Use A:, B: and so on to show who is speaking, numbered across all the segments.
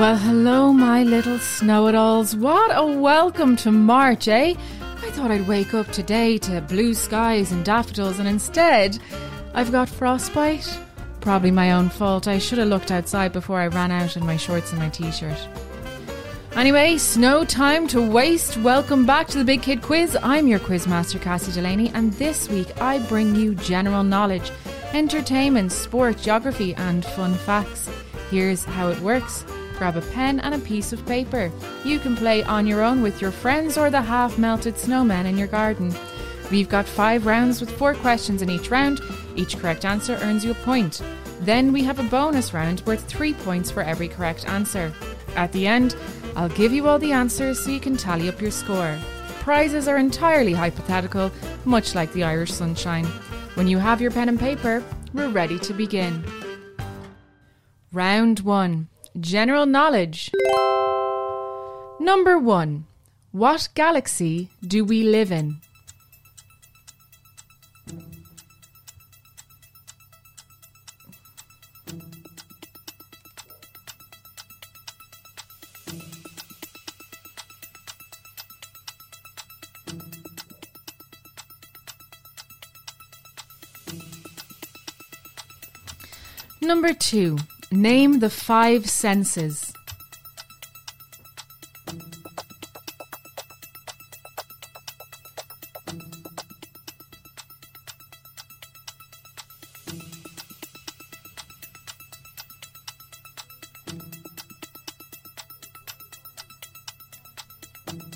A: Well, hello, my little snow it alls. What a welcome to March, eh? I thought I'd wake up today to blue skies and daffodils, and instead, I've got frostbite. Probably my own fault. I should have looked outside before I ran out in my shorts and my t shirt. Anyway, snow time to waste. Welcome back to the Big Kid Quiz. I'm your quiz master, Cassie Delaney, and this week I bring you general knowledge, entertainment, sport, geography, and fun facts. Here's how it works. Grab a pen and a piece of paper. You can play on your own with your friends or the half melted snowmen in your garden. We've got five rounds with four questions in each round. Each correct answer earns you a point. Then we have a bonus round worth three points for every correct answer. At the end, I'll give you all the answers so you can tally up your score. Prizes are entirely hypothetical, much like the Irish sunshine. When you have your pen and paper, we're ready to begin. Round 1 General Knowledge. Number 1 What galaxy do we live in? Number two, name the five senses.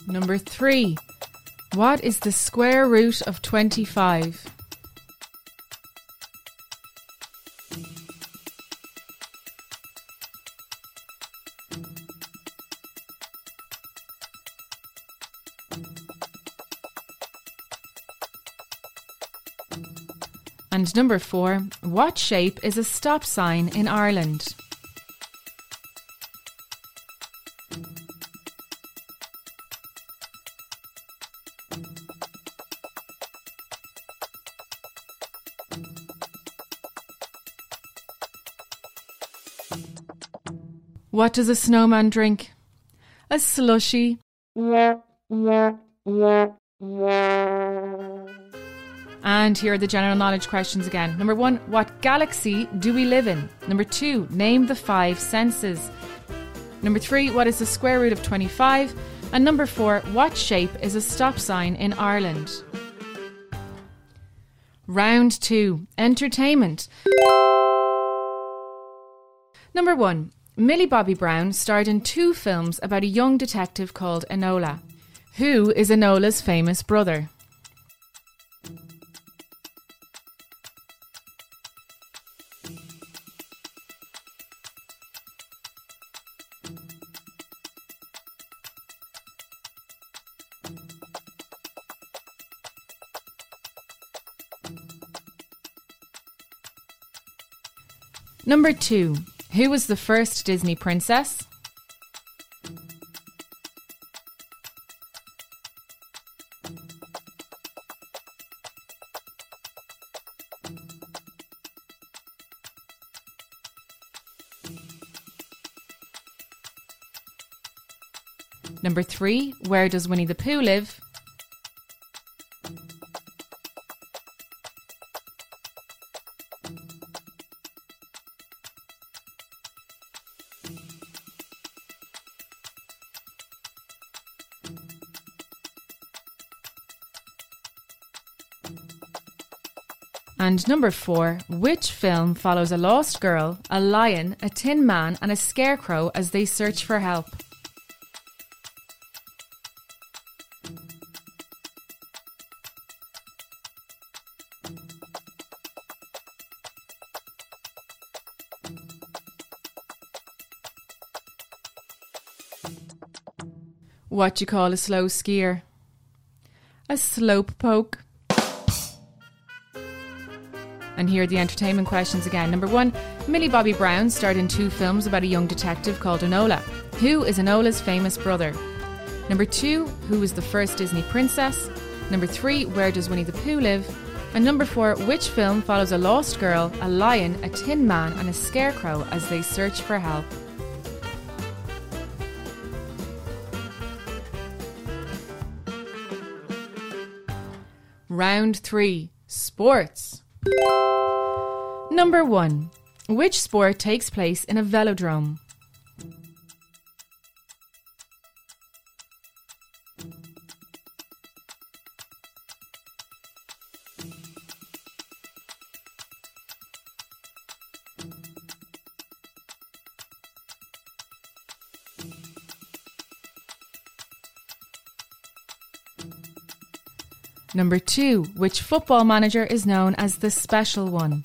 A: Number three, what is the square root of 25? And number four, what shape is a stop sign in Ireland? What does a snowman drink? A slushy. And here are the general knowledge questions again. Number one, what galaxy do we live in? Number two, name the five senses. Number three, what is the square root of 25? And number four, what shape is a stop sign in Ireland? Round two, entertainment. Number one, Millie Bobby Brown starred in two films about a young detective called Enola. Who is Enola's famous brother? Number two, who was the first Disney princess? Number three, where does Winnie the Pooh live? And number four, which film follows a lost girl, a lion, a tin man, and a scarecrow as they search for help? What you call a slow skier? A slope poke. And here are the entertainment questions again. Number one Millie Bobby Brown starred in two films about a young detective called Enola. Who is Enola's famous brother? Number two, who was the first Disney princess? Number three, where does Winnie the Pooh live? And number four, which film follows a lost girl, a lion, a tin man, and a scarecrow as they search for help? Round three, sports. Number one Which sport takes place in a velodrome? Number two, which football manager is known as the special one?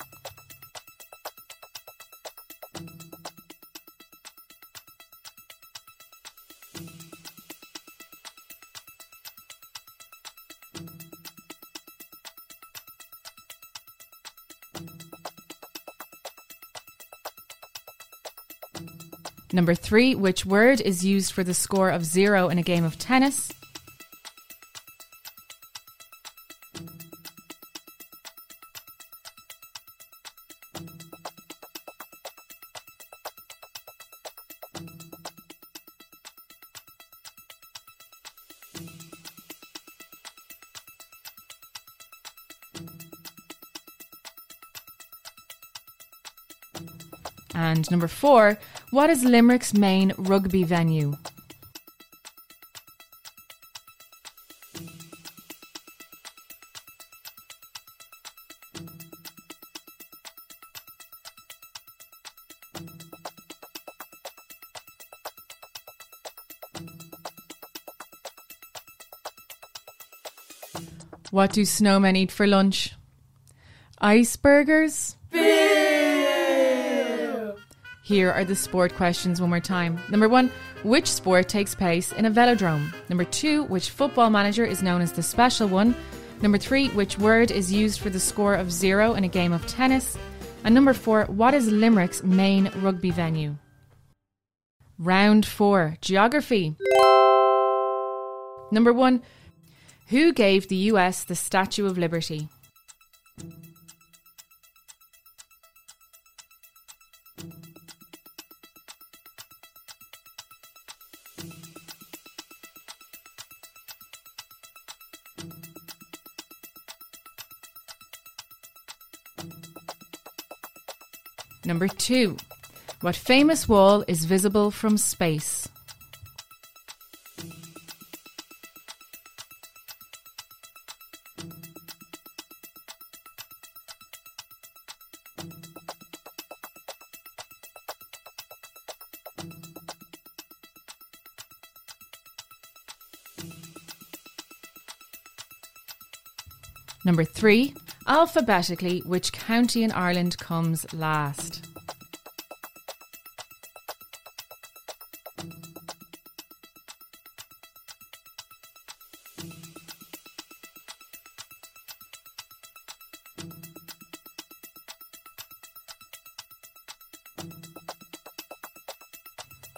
A: Number three, which word is used for the score of zero in a game of tennis? Number four, what is Limerick's main rugby venue? What do snowmen eat for lunch? Iceburgers? Here are the sport questions one more time. Number one, which sport takes place in a velodrome? Number two, which football manager is known as the special one? Number three, which word is used for the score of zero in a game of tennis? And number four, what is Limerick's main rugby venue? Round four, geography. Number one, who gave the US the Statue of Liberty? Number two, what famous wall is visible from space? Number three, alphabetically, which county in Ireland comes last?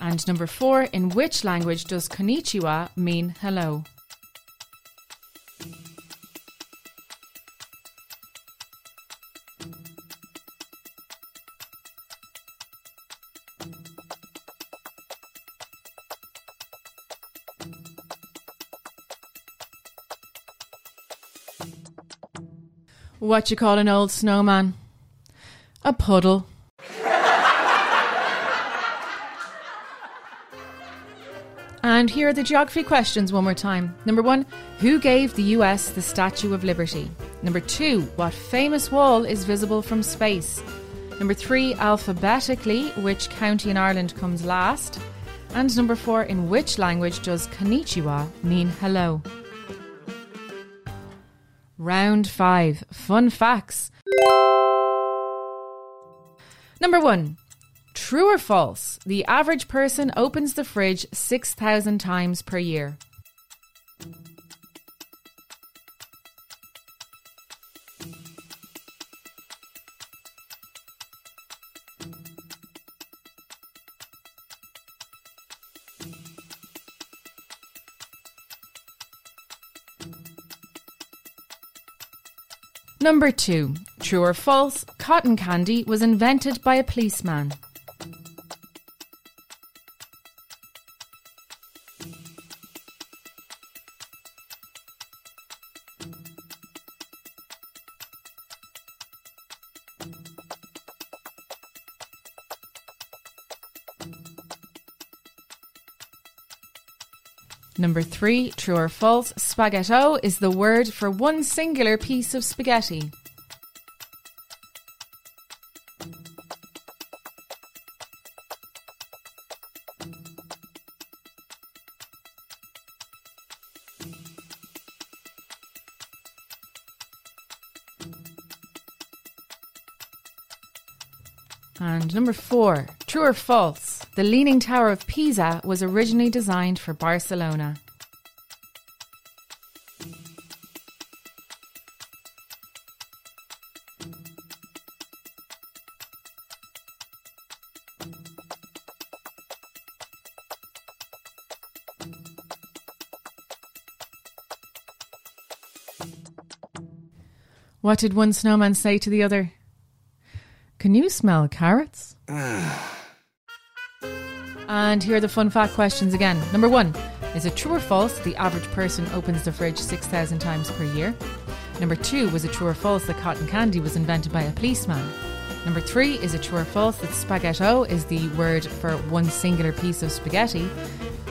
A: And number four, in which language does konnichiwa mean hello? What you call an old snowman? A puddle. And here are the geography questions one more time. Number one, who gave the US the Statue of Liberty? Number two, what famous wall is visible from space? Number three, alphabetically, which county in Ireland comes last? And number four, in which language does konnichiwa mean hello? Round five, fun facts. Number one, True or false? The average person opens the fridge 6,000 times per year. Number two, true or false, cotton candy was invented by a policeman. Number three, true or false, spaghetto is the word for one singular piece of spaghetti. And number four, true or false, the Leaning Tower of Pisa was originally designed for Barcelona. What did one snowman say to the other? Can you smell carrots? And here are the fun fact questions again. Number one Is it true or false the average person opens the fridge 6,000 times per year? Number two Was it true or false that cotton candy was invented by a policeman? Number three Is it true or false that spaghetto is the word for one singular piece of spaghetti?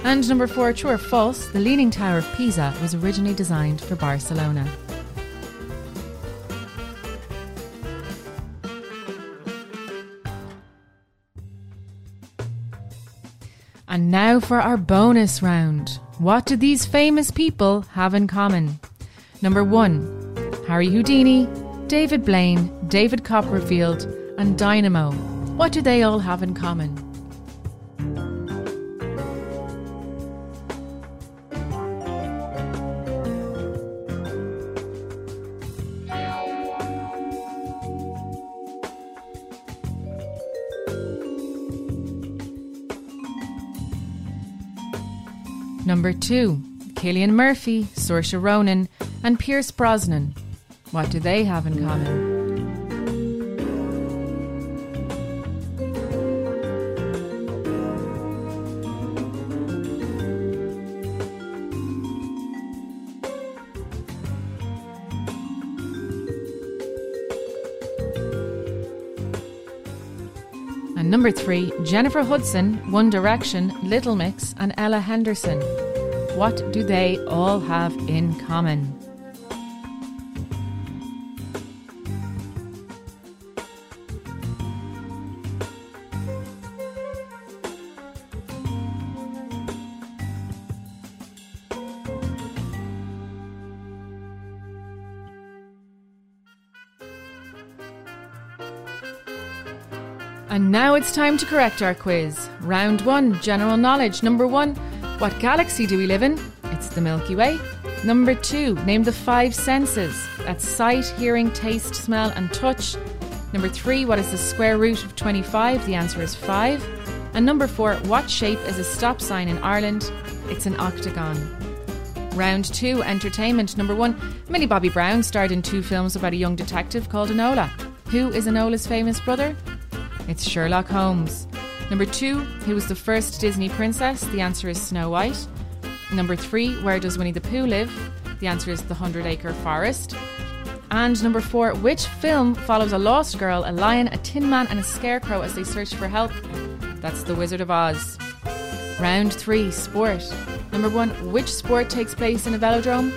A: And number four True or false the Leaning Tower of Pisa was originally designed for Barcelona? And now for our bonus round. What do these famous people have in common? Number one, Harry Houdini, David Blaine, David Copperfield, and Dynamo. What do they all have in common? Number two, Cillian Murphy, Saoirse Ronan, and Pierce Brosnan. What do they have in common? Number three, Jennifer Hudson, One Direction, Little Mix, and Ella Henderson. What do they all have in common? And now it's time to correct our quiz. Round one, general knowledge. Number one, what galaxy do we live in? It's the Milky Way. Number two, name the five senses. That's sight, hearing, taste, smell, and touch. Number three, what is the square root of 25? The answer is five. And number four, what shape is a stop sign in Ireland? It's an octagon. Round two, entertainment. Number one, Millie Bobby Brown starred in two films about a young detective called Enola. Who is Enola's famous brother? It's Sherlock Holmes. Number two, who was the first Disney princess? The answer is Snow White. Number three, where does Winnie the Pooh live? The answer is the Hundred Acre Forest. And number four, which film follows a lost girl, a lion, a tin man, and a scarecrow as they search for help? That's The Wizard of Oz. Round three, sport. Number one, which sport takes place in a velodrome?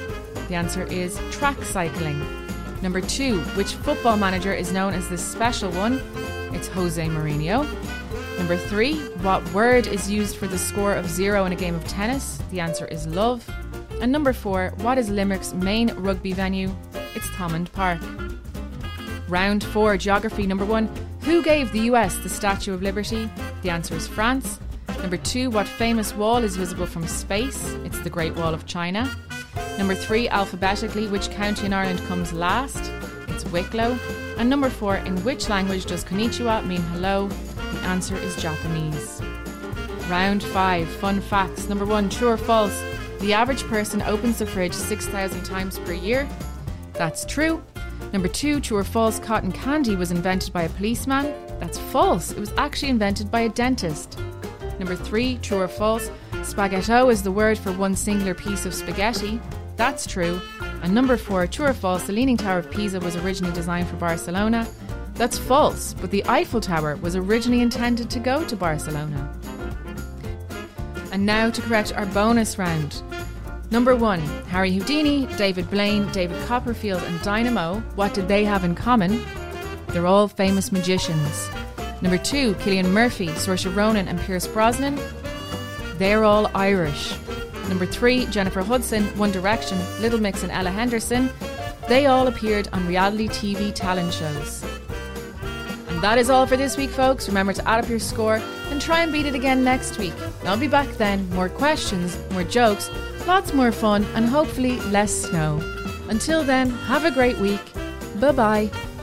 A: The answer is track cycling. Number two, which football manager is known as the special one? It's Jose Mourinho. Number three, what word is used for the score of zero in a game of tennis? The answer is love. And number four, what is Limerick's main rugby venue? It's Thomond Park. Round four, geography. Number one, who gave the US the Statue of Liberty? The answer is France. Number two, what famous wall is visible from space? It's the Great Wall of China. Number three, alphabetically, which county in Ireland comes last? It's Wicklow. And number four, in which language does konnichiwa mean hello? The answer is Japanese. Round five, fun facts. Number one, true or false? The average person opens the fridge 6,000 times per year. That's true. Number two, true or false, cotton candy was invented by a policeman. That's false. It was actually invented by a dentist. Number three, true or false, spaghetto is the word for one singular piece of spaghetti. That's true. And number four, true or false, the Leaning Tower of Pisa was originally designed for Barcelona. That's false, but the Eiffel Tower was originally intended to go to Barcelona. And now to correct our bonus round. Number one, Harry Houdini, David Blaine, David Copperfield, and Dynamo. What did they have in common? They're all famous magicians. Number two, Cillian Murphy, Saoirse Ronan, and Pierce Brosnan. They're all Irish. Number three, Jennifer Hudson, One Direction, Little Mix, and Ella Henderson. They all appeared on reality TV talent shows. And that is all for this week, folks. Remember to add up your score and try and beat it again next week. I'll be back then. More questions, more jokes, lots more fun, and hopefully less snow. Until then, have a great week. Bye bye.